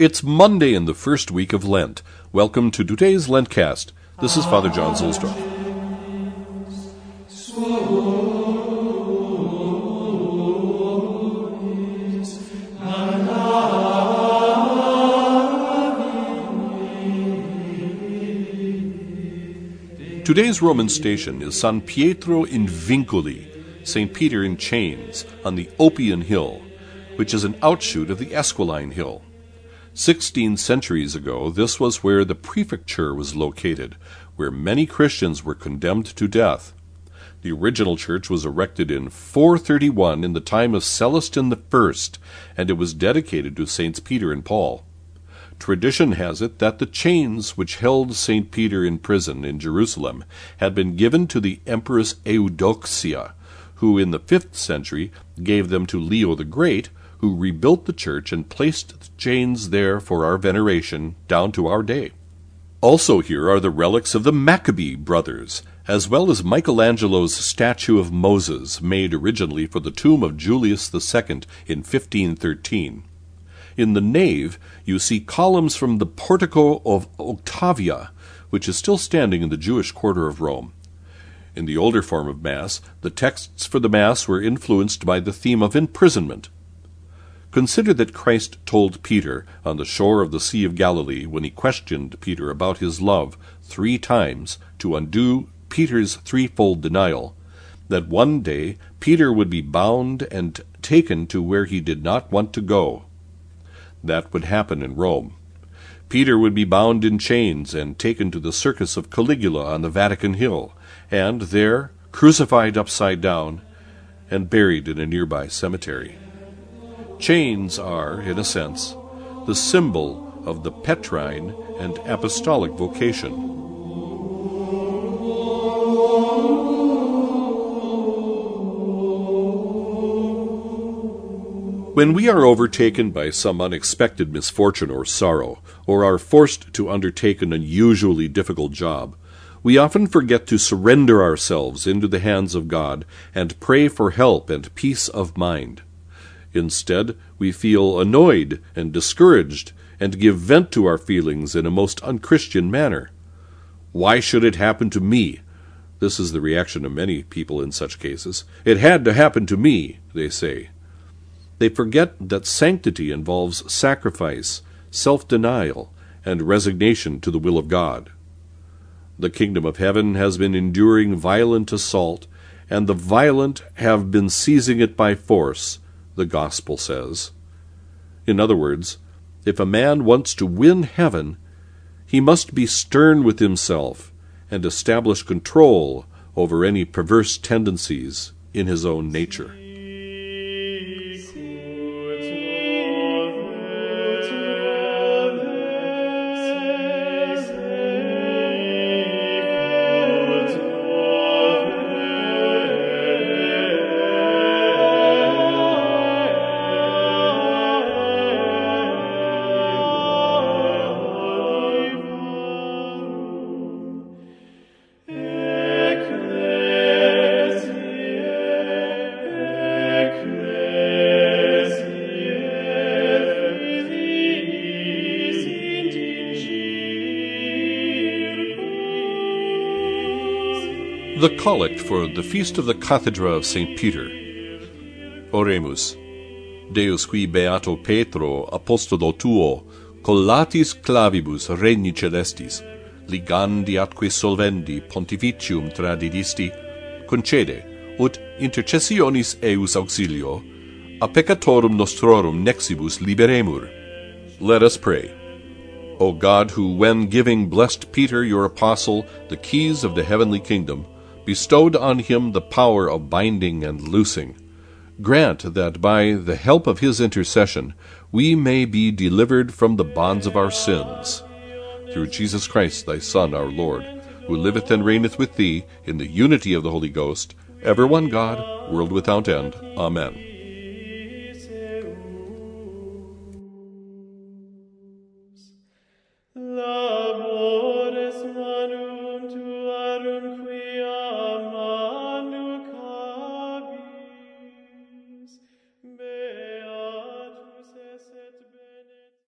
It's Monday in the first week of Lent. Welcome to today's Lentcast. This is Father John Zuhlsdorf. Today's Roman station is San Pietro in Vincoli, St. Peter in Chains, on the Oppian Hill, which is an outshoot of the Esquiline Hill. Sixteen centuries ago, this was where the prefecture was located, where many Christians were condemned to death. The original church was erected in 431 in the time of Celestine I, and it was dedicated to Saints Peter and Paul. Tradition has it that the chains which held St. Peter in prison in Jerusalem had been given to the Empress Eudoxia, who in the fifth century gave them to Leo the Great, who rebuilt the church and placed the chains there for our veneration down to our day. Also here are the relics of the Maccabee brothers, as well as Michelangelo's statue of Moses, made originally for the tomb of Julius II in 1513. In the nave, you see columns from the portico of Octavia, which is still standing in the Jewish quarter of Rome. In the older form of Mass, the texts for the Mass were influenced by the theme of imprisonment. Consider that Christ told Peter on the shore of the Sea of Galilee, when he questioned Peter about his love three times to undo Peter's threefold denial, that one day Peter would be bound and taken to where he did not want to go. That would happen in Rome. Peter would be bound in chains and taken to the circus of Caligula on the Vatican Hill, and there crucified upside down and buried in a nearby cemetery. Chains are, in a sense, the symbol of the Petrine and apostolic vocation. When we are overtaken by some unexpected misfortune or sorrow, or are forced to undertake an unusually difficult job, we often forget to surrender ourselves into the hands of God and pray for help and peace of mind. Instead, we feel annoyed and discouraged and give vent to our feelings in a most unchristian manner. Why should it happen to me? This is the reaction of many people in such cases. It had to happen to me, they say. They forget that sanctity involves sacrifice, self denial, and resignation to the will of God. The kingdom of heaven has been enduring violent assault, and the violent have been seizing it by force, the gospel says. In other words, if a man wants to win heaven, he must be stern with himself and establish control over any perverse tendencies in his own nature. The Collect for the Feast of the Cathedra of St. Peter. Oremus. Deus qui beato Petro, apostolo tuo, collatis clavibus regni celestis, ligandi atque solvendi pontificium tradidisti, concede, ut intercessionis eus auxilio, a peccatorum nostrorum nexibus liberemur. Let us pray. O God, who, when giving blessed Peter, your apostle, the keys of the heavenly kingdom, bestowed on him the power of binding and loosing. Grant that by the help of his intercession we may be delivered from the bonds of our sins. Through Jesus Christ, thy Son, our Lord, who liveth and reigneth with thee in the unity of the Holy Ghost, ever one God, world without end. Amen.